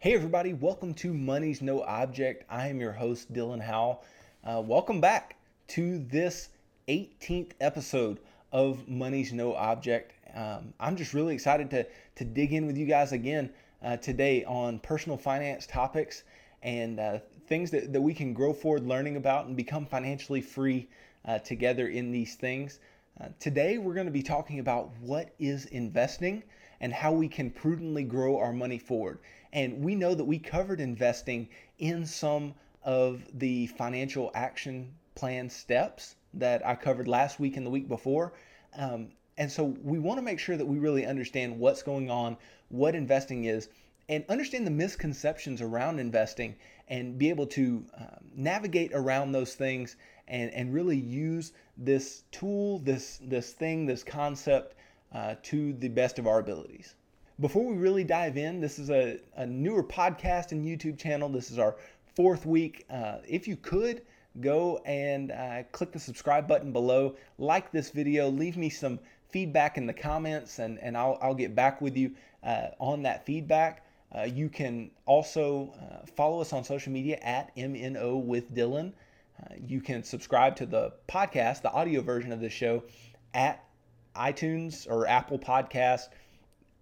Hey, everybody, welcome to Money's No Object. I am your host, Dylan Howell. Uh, welcome back to this 18th episode of Money's No Object. Um, I'm just really excited to, to dig in with you guys again uh, today on personal finance topics and uh, things that, that we can grow forward learning about and become financially free uh, together in these things. Uh, today, we're going to be talking about what is investing and how we can prudently grow our money forward. And we know that we covered investing in some of the financial action plan steps that I covered last week and the week before. Um, and so we want to make sure that we really understand what's going on, what investing is, and understand the misconceptions around investing and be able to um, navigate around those things and, and really use this tool, this, this thing, this concept uh, to the best of our abilities. Before we really dive in, this is a, a newer podcast and YouTube channel. This is our fourth week. Uh, if you could, go and uh, click the subscribe button below, like this video, leave me some feedback in the comments, and, and I'll, I'll get back with you uh, on that feedback. Uh, you can also uh, follow us on social media at MNO with Dylan. Uh, you can subscribe to the podcast, the audio version of the show, at iTunes or Apple Podcast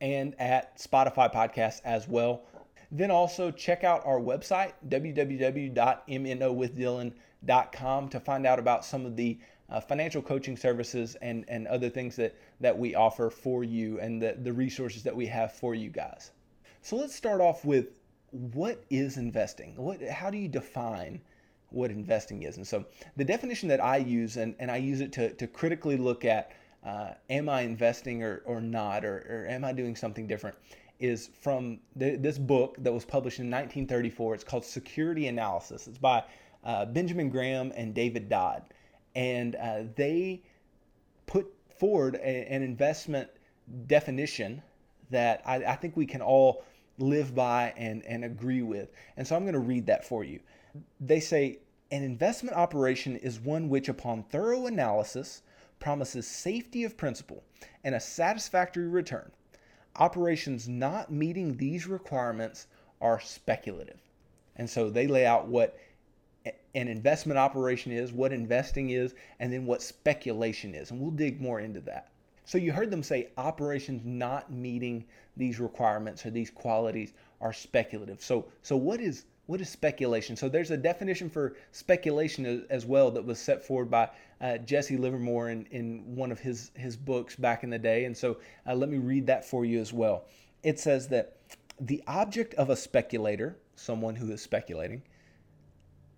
and at Spotify podcasts as well. Then also check out our website, www.mnowithdylan.com, to find out about some of the uh, financial coaching services and, and other things that, that we offer for you and the, the resources that we have for you guys. So let's start off with what is investing? What, how do you define what investing is? And so the definition that I use, and, and I use it to, to critically look at uh, am I investing or, or not, or, or am I doing something different, is from the, this book that was published in 1934. It's called Security Analysis. It's by uh, Benjamin Graham and David Dodd. And uh, they put forward a, an investment definition that I, I think we can all live by and, and agree with. And so I'm going to read that for you. They say an investment operation is one which, upon thorough analysis, promises safety of principal and a satisfactory return. Operations not meeting these requirements are speculative. And so they lay out what an investment operation is, what investing is, and then what speculation is. And we'll dig more into that. So you heard them say operations not meeting these requirements or these qualities are speculative. So so what is what is speculation? So there's a definition for speculation as well that was set forward by uh, Jesse Livermore in, in one of his, his books back in the day. And so uh, let me read that for you as well. It says that the object of a speculator, someone who is speculating,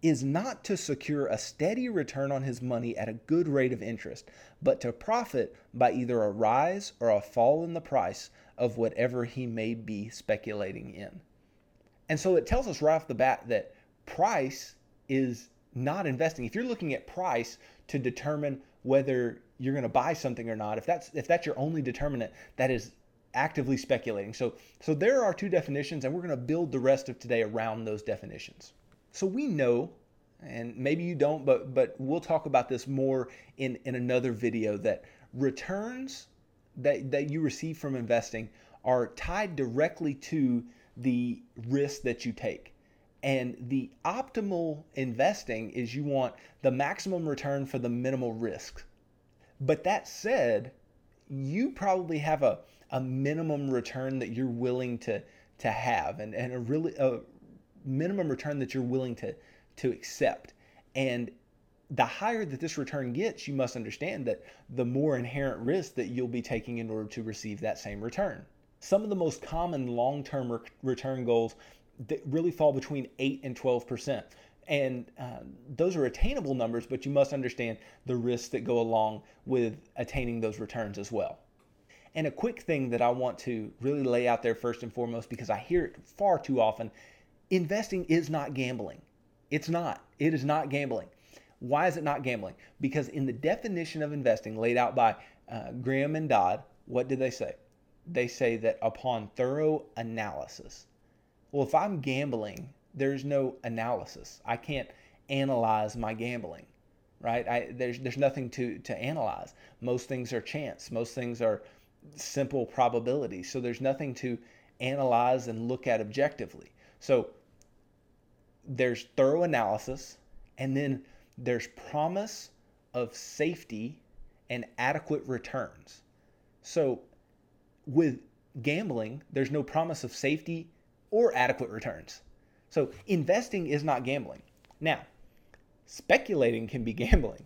is not to secure a steady return on his money at a good rate of interest, but to profit by either a rise or a fall in the price of whatever he may be speculating in. And so it tells us right off the bat that price is not investing. If you're looking at price to determine whether you're going to buy something or not, if that's if that's your only determinant, that is actively speculating. So so there are two definitions and we're going to build the rest of today around those definitions. So we know and maybe you don't but but we'll talk about this more in in another video that returns that that you receive from investing are tied directly to the risk that you take. And the optimal investing is you want the maximum return for the minimal risk. But that said, you probably have a, a minimum return that you're willing to, to have and, and a really a minimum return that you're willing to, to accept. And the higher that this return gets, you must understand that the more inherent risk that you'll be taking in order to receive that same return. Some of the most common long term re- return goals that really fall between 8 and 12%. And uh, those are attainable numbers, but you must understand the risks that go along with attaining those returns as well. And a quick thing that I want to really lay out there first and foremost, because I hear it far too often investing is not gambling. It's not. It is not gambling. Why is it not gambling? Because in the definition of investing laid out by uh, Graham and Dodd, what did they say? they say that upon thorough analysis. Well, if I'm gambling, there's no analysis. I can't analyze my gambling, right? I, there's there's nothing to to analyze. Most things are chance. Most things are simple probabilities. So there's nothing to analyze and look at objectively. So there's thorough analysis, and then there's promise of safety and adequate returns. So with gambling, there's no promise of safety or adequate returns. So investing is not gambling. Now, speculating can be gambling.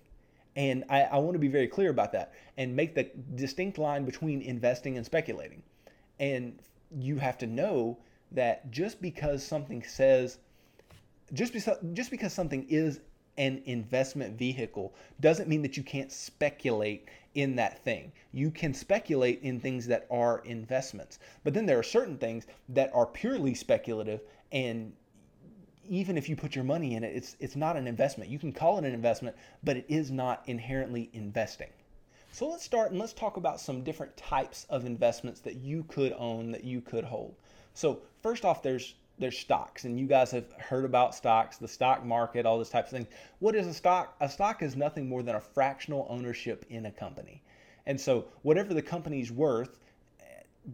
And I, I, want to be very clear about that and make the distinct line between investing and speculating. And you have to know that just because something says, just because, just because something is an investment vehicle doesn't mean that you can't speculate in that thing. You can speculate in things that are investments. But then there are certain things that are purely speculative and even if you put your money in it, it's it's not an investment. You can call it an investment, but it is not inherently investing. So let's start and let's talk about some different types of investments that you could own, that you could hold. So first off, there's there's stocks, and you guys have heard about stocks, the stock market, all this type of thing. What is a stock? A stock is nothing more than a fractional ownership in a company. And so whatever the company's worth,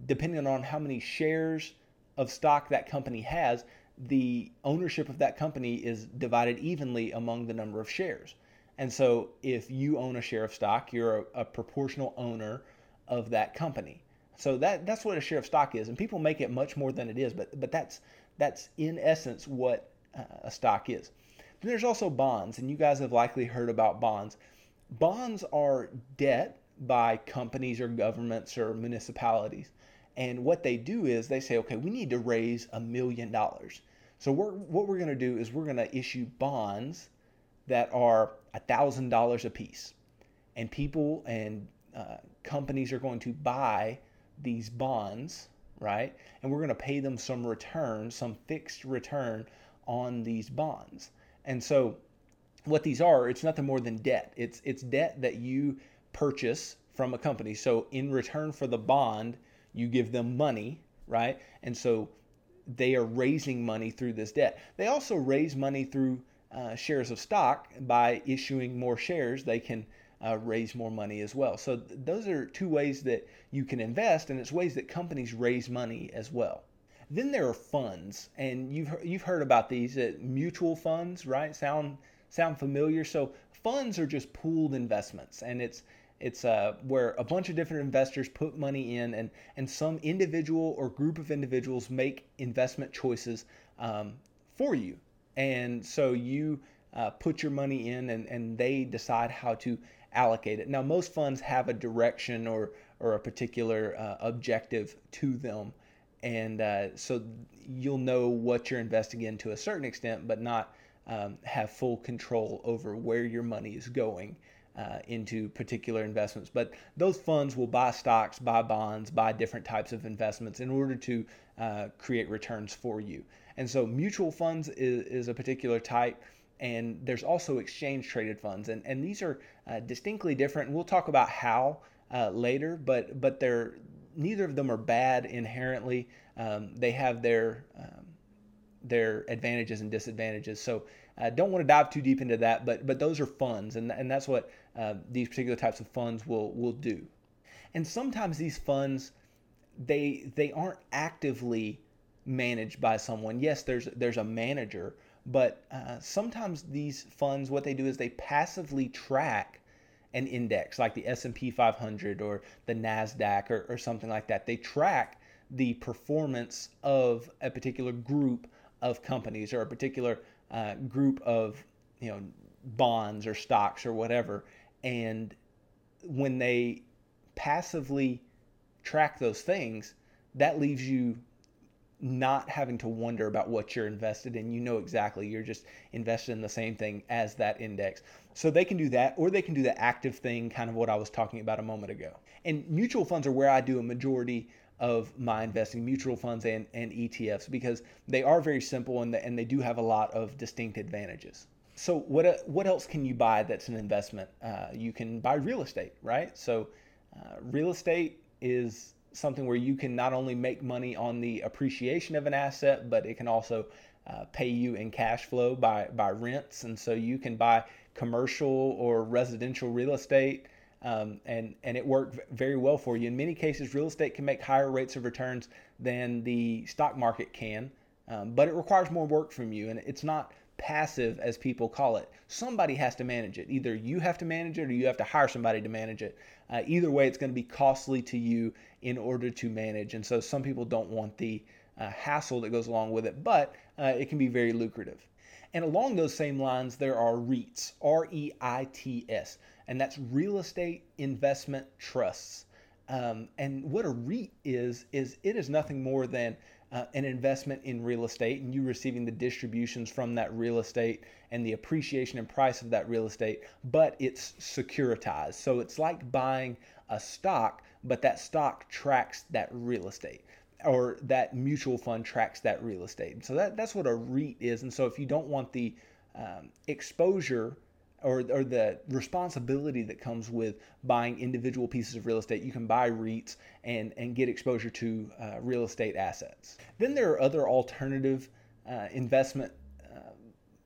depending on how many shares of stock that company has, the ownership of that company is divided evenly among the number of shares. And so if you own a share of stock, you're a, a proportional owner of that company. So that that's what a share of stock is, and people make it much more than it is, but but that's that's in essence what uh, a stock is. Then there's also bonds, and you guys have likely heard about bonds. Bonds are debt by companies or governments or municipalities. And what they do is they say, okay, we need to raise a million dollars. So we're, what we're going to do is we're going to issue bonds that are a thousand dollars a piece, and people and uh, companies are going to buy these bonds, right? And we're going to pay them some return, some fixed return on these bonds. And so what these are, it's nothing more than debt. It's it's debt that you purchase from a company. So in return for the bond, you give them money, right? And so they are raising money through this debt. They also raise money through uh, shares of stock by issuing more shares. They can uh, raise more money as well. So th- those are two ways that you can invest, and it's ways that companies raise money as well. Then there are funds, and you've you've heard about these uh, mutual funds, right? Sound sound familiar? So funds are just pooled investments, and it's it's uh, where a bunch of different investors put money in, and and some individual or group of individuals make investment choices um, for you, and so you uh, put your money in, and and they decide how to allocate it. Now, most funds have a direction or or a particular uh, objective to them, and uh, so you'll know what you're investing in to a certain extent, but not um, have full control over where your money is going. Uh, into particular investments. But those funds will buy stocks, buy bonds, buy different types of investments in order to uh, create returns for you. And so mutual funds is, is a particular type and there's also exchange traded funds and, and these are uh, distinctly different we'll talk about how uh, later but but they're neither of them are bad inherently. Um, they have their um, their advantages and disadvantages so I uh, don't want to dive too deep into that but but those are funds and, and that's what uh, these particular types of funds will will do. And sometimes these funds they they aren't actively managed by someone. Yes there's there's a manager but uh, sometimes these funds, what they do is they passively track an index like the S&P 500 or the Nasdaq or, or something like that. They track the performance of a particular group of companies or a particular uh, group of you know bonds or stocks or whatever. And when they passively track those things, that leaves you not having to wonder about what you're invested in. You know exactly. You're just invested in the same thing as that index. So they can do that, or they can do the active thing, kind of what I was talking about a moment ago. And mutual funds are where I do a majority of my investing, mutual funds and, and ETFs, because they are very simple and, the, and they do have a lot of distinct advantages. So what uh, what else can you buy that's an investment? Uh, you can buy real estate, right? So uh, real estate is something where you can not only make money on the appreciation of an asset, but it can also uh, pay you in cash flow by, by rents. And so you can buy commercial or residential real estate. Um, and and it worked very well for you. In many cases, real estate can make higher rates of returns than the stock market can. um, but it requires more work from you, and it's not passive as people call it. Somebody has to manage it. Either you have to manage it or you have to hire somebody to manage it. Uh, either way, it's going to be costly to you in order to manage. And so some people don't want the uh, hassle that goes along with it, but uh, it can be very lucrative. And along those same lines, there are REITs, R E I T S, and that's real estate investment trusts. Um, and what a REIT is, is it is nothing more than uh, an investment in real estate and you receiving the distributions from that real estate and the appreciation and price of that real estate, but it's securitized. So it's like buying a stock, but that stock tracks that real estate or that mutual fund tracks that real estate. So that, that's what a REIT is. And so if you don't want the um, exposure or, or the responsibility that comes with buying individual pieces of real estate, you can buy REITs and, and get exposure to uh, real estate assets. Then there are other alternative uh, investment uh,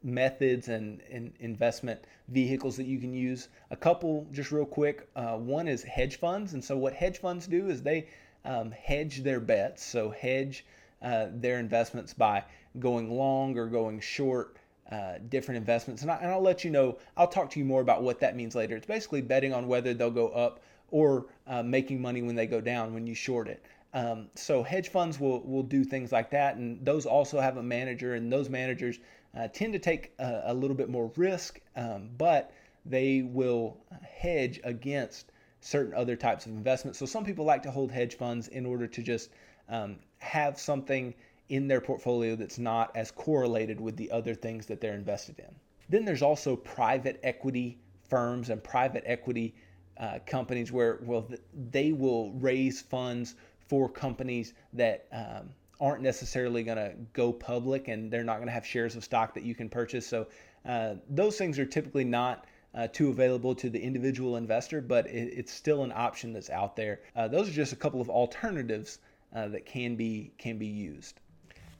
methods and, and, investment vehicles that you can use. A couple, just real quick. Uh, one is hedge funds. And so, what hedge funds do is they um, hedge their bets, so hedge uh, their investments by going long or going short. Uh, different investments, and, I, will let you know. I'll talk to you more about what that means later. It's basically betting on whether they'll go up or uh, making money when they go down when you short it. Um, so hedge funds will will do things like that, and those also have a manager, and those managers uh, tend to take a, a, little bit more risk, um, but they will hedge against certain other types of investments. So some people like to hold hedge funds in order to just um, have something in their portfolio that's not as correlated with the other things that they're invested in. Then there's also private equity firms and private equity uh, companies where well they will raise funds for companies that um, aren't necessarily going to go public and they're not going to have shares of stock that you can purchase. So uh, those things are typically not uh, too available to the individual investor, but it, it's still an option that's out there. Uh, those are just a couple of alternatives uh, that can be can be used.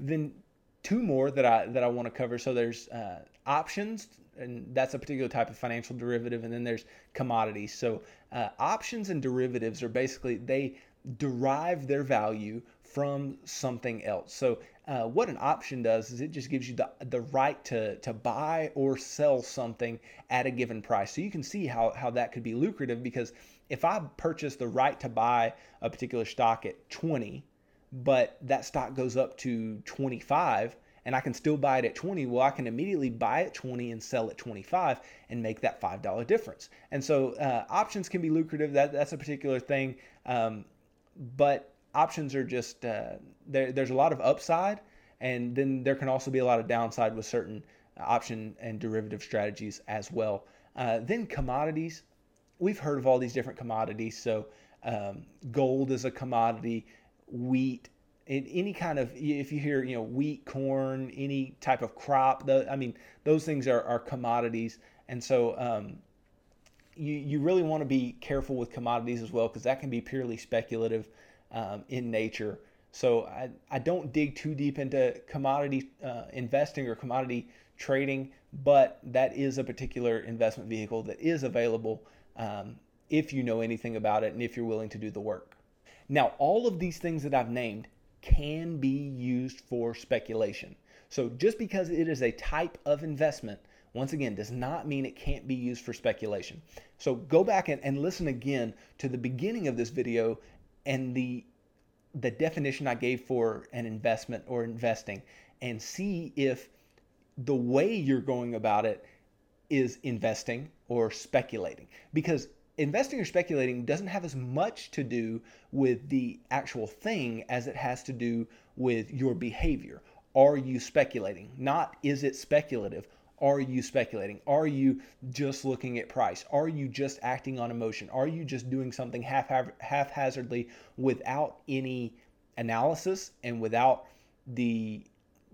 Then two more that I that I want to cover. So there's uh, options, and that's a particular type of financial derivative, and then there's commodities. So uh, options and derivatives are basically they derive their value from something else. So uh, what an option does is it just gives you the, the right to, to buy or sell something at a given price. So you can see how, how that could be lucrative because if I purchase the right to buy a particular stock at 20, but that stock goes up to 25 and I can still buy it at 20, well, I can immediately buy at 20 and sell at 25 and make that $5 difference. And so uh, options can be lucrative. That, that's a particular thing. Um, but options are just uh, there, there's a lot of upside, and then there can also be a lot of downside with certain option and derivative strategies as well. Uh, then commodities, we've heard of all these different commodities. So um, gold is a commodity, wheat, in any kind of if you hear you know wheat, corn, any type of crop. The, I mean those things are, are commodities, and so um, you you really want to be careful with commodities as well because that can be purely speculative um, in nature. So I, I don't dig too deep into commodity uh, investing or commodity trading, but that is a particular investment vehicle that is available um, if you know anything about it and if you're willing to do the work. Now, all of these things that I've named can be used for speculation. So just because it is a type of investment, once again, does not mean it can't be used for speculation. So go back and, and listen again to the beginning of this video and the the definition I gave for an investment or investing and see if the way you're going about it is investing or speculating because investing or speculating doesn't have as much to do with the actual thing as it has to do with your behavior. Are you speculating? Not is it speculative? Are you speculating? Are you just looking at price? Are you just acting on emotion? Are you just doing something half haphazardly without any analysis and without the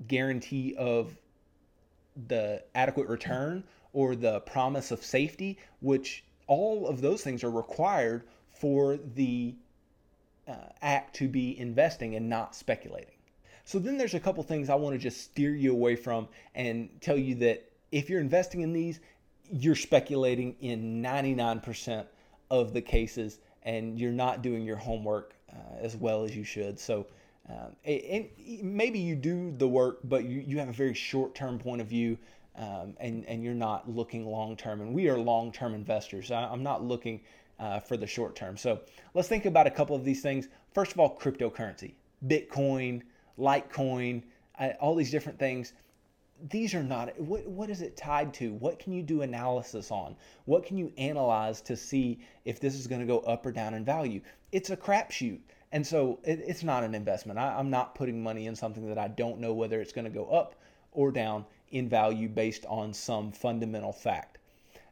guarantee of the adequate return or the promise of safety, which all of those things are required for the uh, act to be investing and not speculating. So then there's a couple things I want to just steer you away from and tell you that if you're investing in these, you're speculating in 99% of the cases and you're not doing your homework uh, as well as you should. So Um, and maybe you do the work, but you, you have a very short term point of view um, and, and you're not looking long term. And we are long term investors. I, am not looking uh, for the short term. So let's think about a couple of these things. First of all, cryptocurrency, Bitcoin, Litecoin, uh, all these different things. These are not, what, what is it tied to? What can you do analysis on? What can you analyze to see if this is going to go up or down in value? It's a crapshoot. And so it, it's not an investment. I, I'm not putting money in something that I don't know whether it's going to go up or down in value based on some fundamental fact.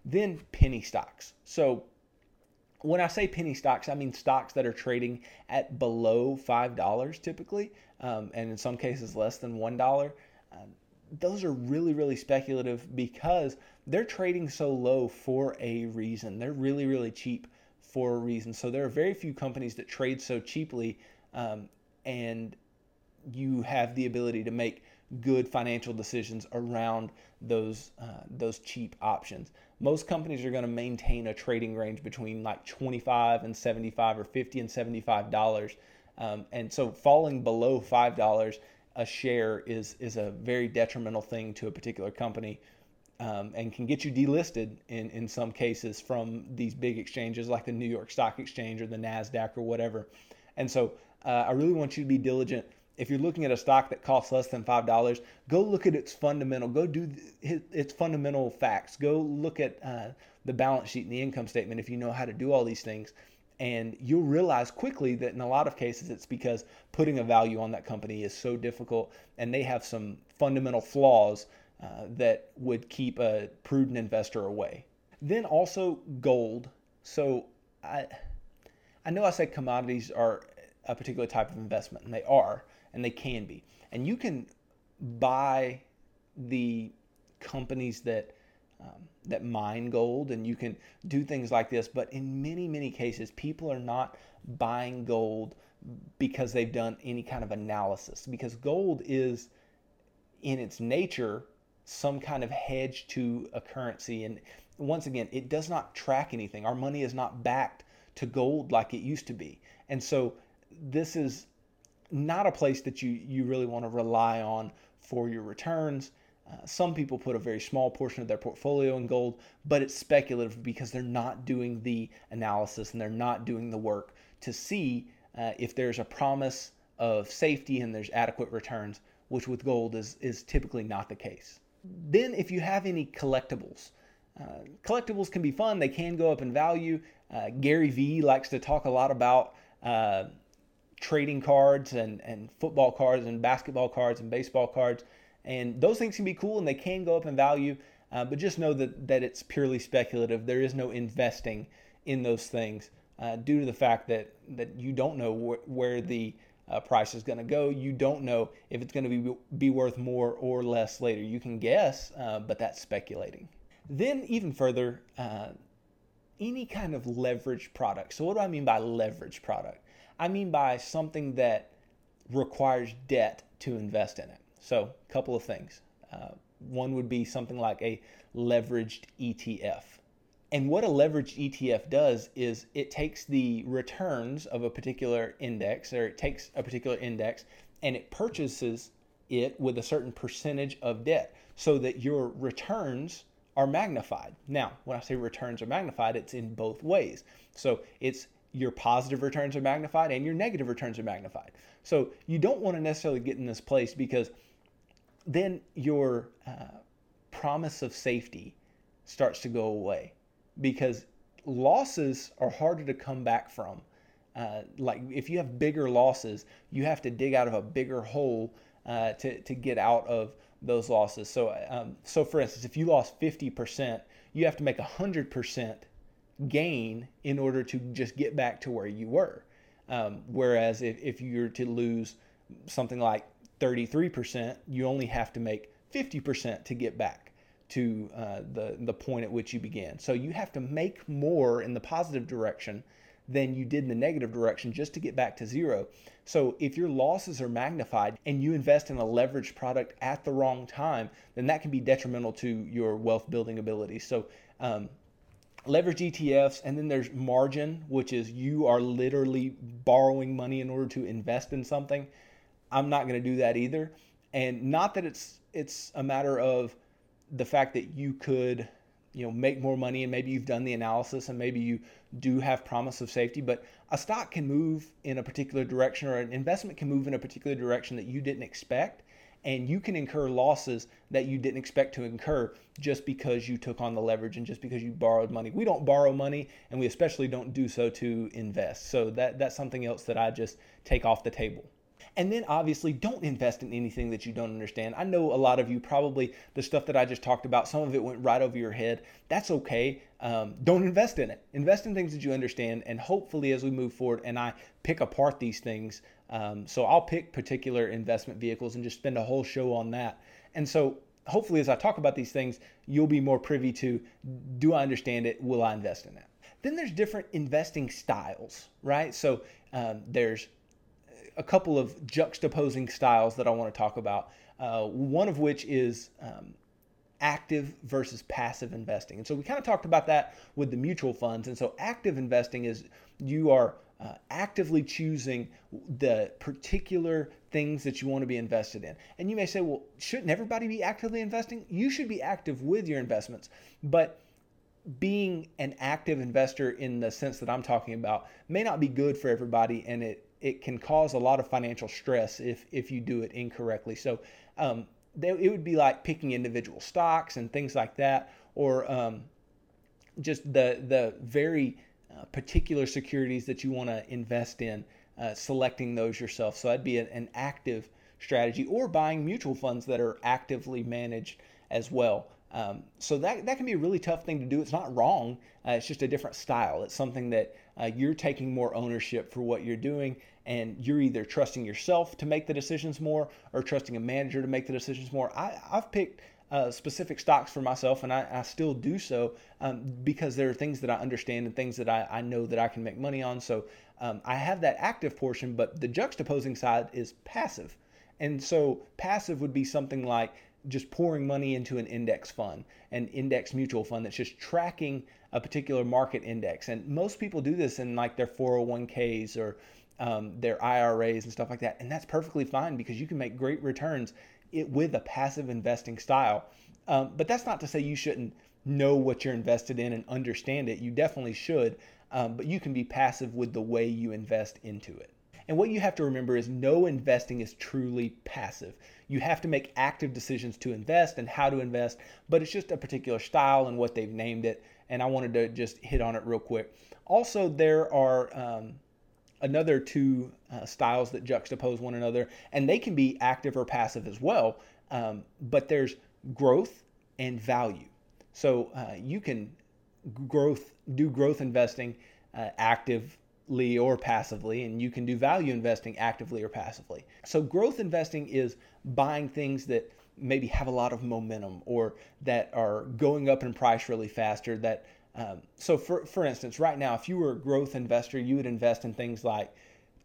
Then penny stocks. So when I say penny stocks, I mean stocks that are trading at below $5 typically, um, and in some cases less than $1. Um, those are really, really speculative because they're trading so low for a reason. They're really, really cheap for a reason. So there are very few companies that trade so cheaply, um, and you have the ability to make good financial decisions around those uh, those cheap options. Most companies are going to maintain a trading range between like 25 and 75 or 50 and 75 dollars, um, and so falling below five dollars a share is is a very detrimental thing to a particular company. Um, and can get you delisted in, in some cases from these big exchanges like the New York Stock Exchange or the NASDAQ or whatever. And so uh, I really want you to be diligent if you're looking at a stock that costs less than five dollars, go look at its fundamental. Go do its fundamental facts. Go look at uh, the balance sheet and the income statement if you know how to do all these things, and you'll realize quickly that in a lot of cases it's because putting a value on that company is so difficult, and they have some fundamental flaws uh, that would keep a prudent investor away. Then also gold. So I, I know I said commodities are a particular type of investment, and they are and they can be. And you can buy the companies that um, that mine gold, and you can do things like this. But in many many cases, people are not buying gold because they've done any kind of analysis. Because gold is, in its nature, some kind of hedge to a currency. And once again, it does not track anything. Our money is not backed to gold like it used to be. And so this is not a place that you, you really want to rely on for your returns. Uh, some people put a very small portion of their portfolio in gold, but it's speculative because they're not doing the analysis and they're not doing the work to see uh, if there's a promise of safety and there's adequate returns, which with gold is, is typically not the case. Then, if you have any collectibles, uh, collectibles can be fun, they can go up in value. Uh, Gary Vee likes to talk a lot about uh, trading cards and, and football cards and basketball cards and baseball cards. And those things can be cool and they can go up in value, uh, but just know that, that it's purely speculative. There is no investing in those things uh, due to the fact that, that you don't know wh- where the uh, price is going to go. You don't know if it's going to be, be worth more or less later. You can guess, uh, but that's speculating. Then, even further, uh, any kind of leverage product. So, what do I mean by leverage product? I mean by something that requires debt to invest in it. So, a couple of things. Uh, one would be something like a leveraged ETF. And what a leveraged ETF does is it takes the returns of a particular index, or it takes a particular index, and it purchases it with a certain percentage of debt so that your returns are magnified. Now, when I say returns are magnified, it's in both ways. So it's your positive returns are magnified and your negative returns are magnified. So you don't want to necessarily get in this place because then your uh, promise of safety starts to go away because losses are harder to come back from. Uh, like if you have bigger losses, you have to dig out of a bigger hole uh, to, to get out of those losses. So, um, so for instance, if you lost 50%, you have to make 100% gain in order to just get back to where you were. Um, whereas if, if you're to lose something like 33%, you only have to make 50% to get back to uh, the, the point at which you began. So you have to make more in the positive direction than you did in the negative direction just to get back to zero. So if your losses are magnified and you invest in a leveraged product at the wrong time, then that can be detrimental to your wealth building ability. So um, leverage ETFs, and then there's margin, which is you are literally borrowing money in order to invest in something. I'm not going to do that either. And not that it's it's a matter of the fact that you could you know make more money and maybe you've done the analysis and maybe you do have promise of safety but a stock can move in a particular direction or an investment can move in a particular direction that you didn't expect and you can incur losses that you didn't expect to incur just because you took on the leverage and just because you borrowed money. We don't borrow money and we especially don't do so to invest. So that that's something else that I just take off the table. And then obviously, don't invest in anything that you don't understand. I know a lot of you probably the stuff that I just talked about, some of it went right over your head. That's okay. Um, don't invest in it. Invest in things that you understand. And hopefully, as we move forward and I pick apart these things, um, so I'll pick particular investment vehicles and just spend a whole show on that. And so hopefully, as I talk about these things, you'll be more privy to do I understand it? Will I invest in that? Then there's different investing styles, right? So um, there's a couple of juxtaposing styles that I want to talk about. Uh, one of which is um, active versus passive investing. And so we kind of talked about that with the mutual funds. And so active investing is you are uh, actively choosing the particular things that you want to be invested in. And you may say, well, shouldn't everybody be actively investing? You should be active with your investments. But being an active investor in the sense that I'm talking about may not be good for everybody and it it can cause a lot of financial stress if if you do it incorrectly. So um, they, it would be like picking individual stocks and things like that, or um, just the the very uh, particular securities that you want to invest in, uh, selecting those yourself. So that'd be an, an active strategy, or buying mutual funds that are actively managed as well. Um, so that, that can be a really tough thing to do. It's not wrong. Uh, it's just a different style. It's something that uh, you're taking more ownership for what you're doing, and you're either trusting yourself to make the decisions more or trusting a manager to make the decisions more. I, I, have picked uh, specific stocks for myself, and I, I still do so um, because there are things that I understand and things that I, I know that I can make money on. So um, I have that active portion, but the juxtaposing side is passive. And so passive would be something like just pouring money into an index fund, an index mutual fund that's just tracking a particular market index. And most people do this in like their 401ks or um, their IRAs and stuff like that. And that's perfectly fine because you can make great returns it, with a passive investing style. Um, but that's not to say you shouldn't know what you're invested in and understand it. You definitely should. Um, but you can be passive with the way you invest into it. And what you have to remember is no investing is truly passive. You have to make active decisions to invest and how to invest, but it's just a particular style and what they've named it. And I wanted to just hit on it real quick. Also, there are um, another two uh, styles that juxtapose one another, and they can be active or passive as well. Um, but there's growth and value. So uh, you can growth do growth investing uh, active or passively, and you can do value investing actively or passively. So, growth investing is buying things that maybe have a lot of momentum or that are going up in price really faster. That um, so, for for instance, right now, if you were a growth investor, you would invest in things like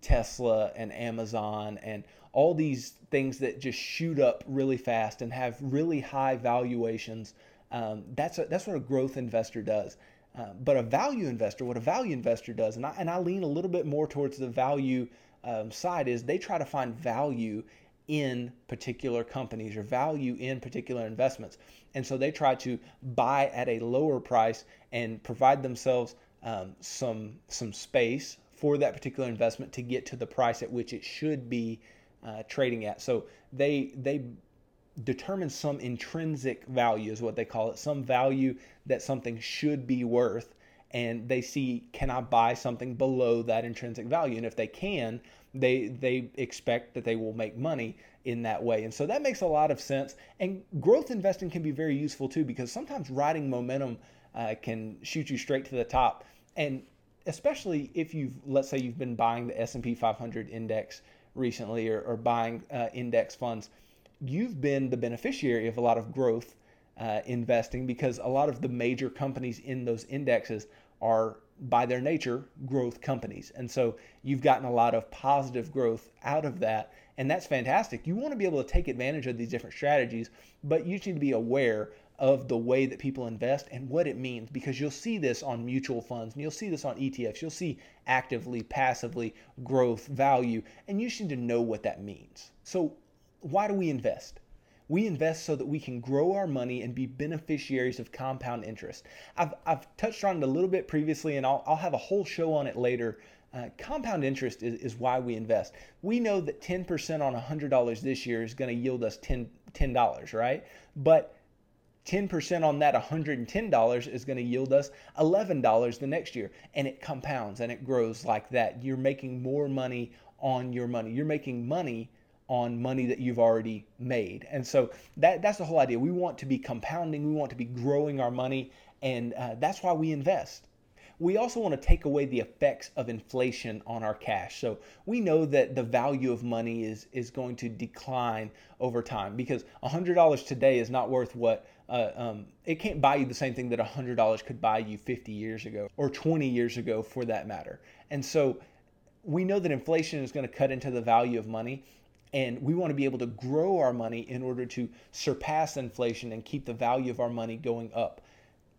Tesla and Amazon and all these things that just shoot up really fast and have really high valuations. Um, that's a, that's what a growth investor does. Uh, but a value investor, what a value investor does, and I, and I lean a little bit more towards the value um, side, is they try to find value in particular companies or value in particular investments. And so they try to buy at a lower price and provide themselves um, some some space for that particular investment to get to the price at which it should be uh, trading at. So they they determine some intrinsic value is what they call it some value that something should be worth. And they see can i buy something below that intrinsic value? And if they can they they expect that they will make money in that way. And so that makes a lot of sense. And growth investing can be very useful too because sometimes riding momentum uh, can shoot you straight to the top. And especially if you've let's say you've been buying the s&p 500 index recently or, or buying uh, index funds you've been the beneficiary of a lot of growth uh, investing because a lot of the major companies in those indexes are by their nature growth companies. And so you've gotten a lot of positive growth out of that and that's fantastic you want to be able to take advantage of these different strategies but you need to be aware of the way that people invest and what it means because you'll see this on mutual funds and you'll see this on ETFs. You'll see actively, passively, growth, value, and you should to know what that means. So, why do we invest? We invest so that we can grow our money and be beneficiaries of compound interest. I've, I've touched on it a little bit previously, and I'll, I'll have a whole show on it later. Uh, compound interest is, is why we invest. We know that 10% on $100 this year is going to yield us 10, $10, right? But 10% on that $110 is going to yield us $11 the next year. And it compounds and it grows like that. You're making more money on your money. You're making money on money that you've already made. And so that, that's the whole idea. We want to be compounding, we want to be growing our money, and uh, that's why we invest. We also want to take away the effects of inflation on our cash. So we know that the value of money is, is going to decline over time because $100 today is not worth what uh, um, it can't buy you the same thing that $100 could buy you 50 years ago or 20 years ago for that matter. And so we know that inflation is going to cut into the value of money and we want to be able to grow our money in order to surpass inflation and keep the value of our money going up.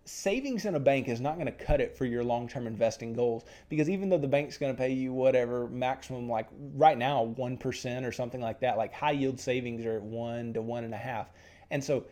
Savings in a bank is not going to cut it for your long term investing goals because even though the bank's going to pay you whatever maximum, like right now, 1% or something like that, like high yield savings are at 1 to 1.5. And so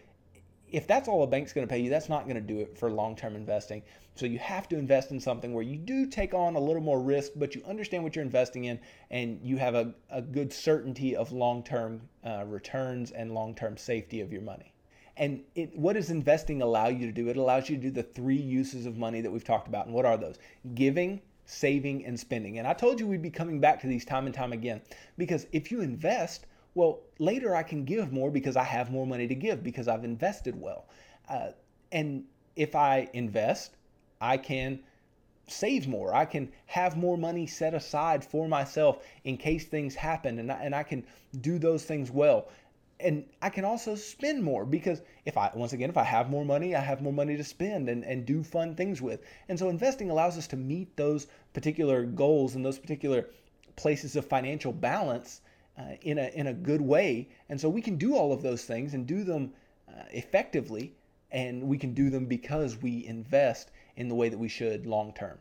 if that's all a bank's going to pay you, that's not going to do it for long term investing. So you have to invest in something where you do take on a little more risk, but you understand what you're investing in and you have a, a good certainty of long term uh, returns and long term safety of your money. And it, what does investing allow you to do? It allows you to do the three uses of money that we've talked about. And what are those? Giving, saving, and spending. And I told you we'd be coming back to these time and time again because if you invest, well, later I can give more because I have more money to give because I've invested well. Uh, and if I invest, I can save more. I can have more money set aside for myself in case things happen and I, and I can do those things well. And I can also spend more because if I, once again, if I have more money, I have more money to spend and, and do fun things with. And so investing allows us to meet those particular goals and those particular places of financial balance uh, in a in a good way, and so we can do all of those things and do them uh, effectively, and we can do them because we invest in the way that we should long term.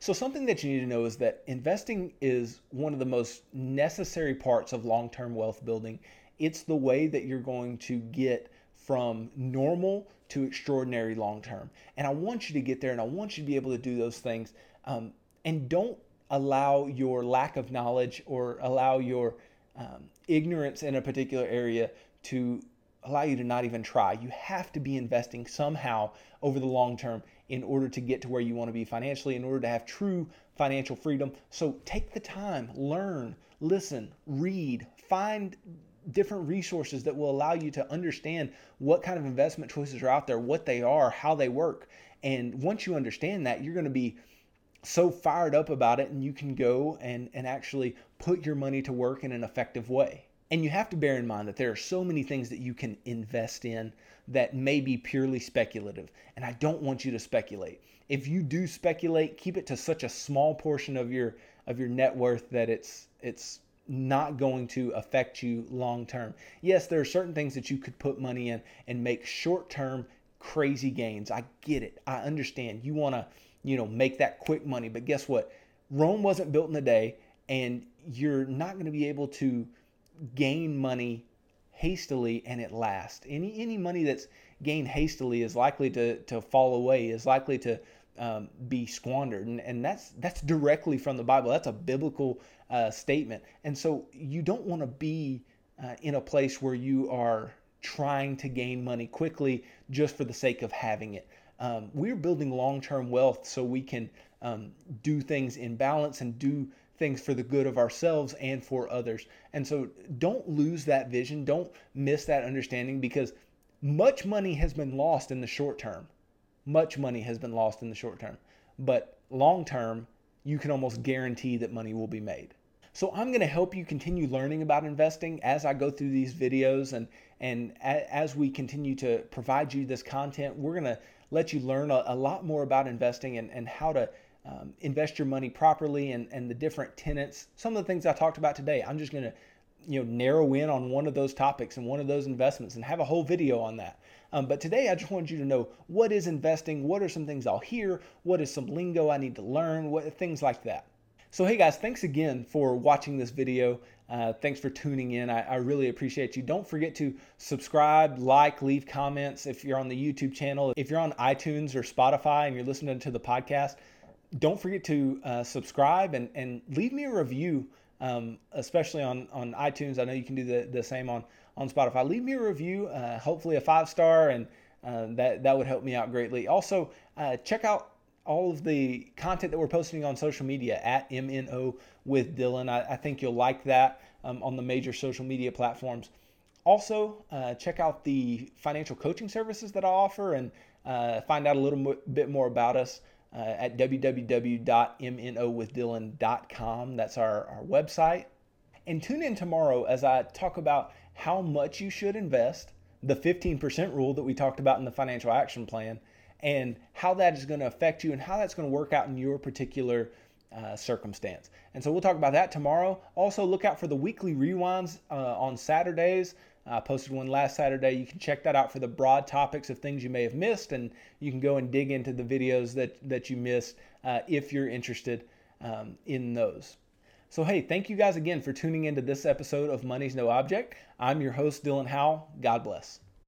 So something that you need to know is that investing is one of the most necessary parts of long term wealth building. It's the way that you're going to get from normal to extraordinary long term. And I want you to get there and I want you to be able to do those things. Um, and don't allow your lack of knowledge or allow your um, ignorance in a particular area to allow you to not even try. You have to be investing somehow over the long term in order to get to where you want to be financially, in order to have true financial freedom. So take the time, learn, listen, read, find different resources that will allow you to understand what kind of investment choices are out there, what they are, how they work. And once you understand that, you're going to be so fired up about it and you can go and, and actually put your money to work in an effective way. And you have to bear in mind that there are so many things that you can invest in that may be purely speculative. And I don't want you to speculate. If you do speculate, keep it to such a small portion of your of your net worth that it's it's not going to affect you long term. Yes, there are certain things that you could put money in and make short term crazy gains. I get it. I understand. You want to you know, make that quick money. But guess what? Rome wasn't built in a day, and you're not going to be able to gain money hastily and it lasts. Any any money that's gained hastily is likely to to fall away, is likely to um, be squandered, and, and that's that's directly from the Bible. That's a biblical uh, statement, and so you don't want to be uh, in a place where you are trying to gain money quickly just for the sake of having it. Um, we're building long term wealth so we can um, do things in balance and do things for the good of ourselves and for others. And so don't lose that vision. Don't miss that understanding because much money has been lost in the short term. Much money has been lost in the short term. But long term, you can almost guarantee that money will be made. So I'm going to help you continue learning about investing as I go through these videos and and as we continue to provide you this content, we're going to let you learn a, a lot more about investing and, and how to um, invest your money properly and, and the different tenets. Some of the things I talked about today, I'm just going to you know narrow in on one of those topics and one of those investments and have a whole video on that. Um, but today I just wanted you to know what is investing, what are some things I'll hear, what is some lingo I need to learn, what things like that. So hey guys, thanks again for watching this video. Uh, thanks for tuning in. I, I, really appreciate you. Don't forget to subscribe, like, leave comments if you're on the YouTube channel. If you're on iTunes or Spotify and you're listening to the podcast, don't forget to uh, subscribe and, and leave me a review, um, especially on, on iTunes. I know you can do the, the same on, on Spotify. Leave me a review, uh, hopefully a five star, and uh, that, that would help me out greatly. Also, uh, check out all of the content that we're posting on social media at MNO with Dylan. I, I think you'll like that um, on the major social media platforms. Also, uh, check out the financial coaching services that I offer and uh, find out a little bit more about us uh, at www.mnowithdylan.com. That's our, our website. And tune in tomorrow as I talk about how much you should invest, the 15% rule that we talked about in the financial action plan, and how that is going to affect you and how that's going to work out in your particular uh, circumstance. And so we'll talk about that tomorrow. Also, look out for the weekly rewinds uh, on Saturdays. I posted one last Saturday. You can check that out for the broad topics of things you may have missed, and you can go and dig into the videos that, that you missed uh, if you're interested um, in those. So, hey, thank you guys again for tuning into this episode of Money's No Object. I'm your host, Dylan Howell. God bless.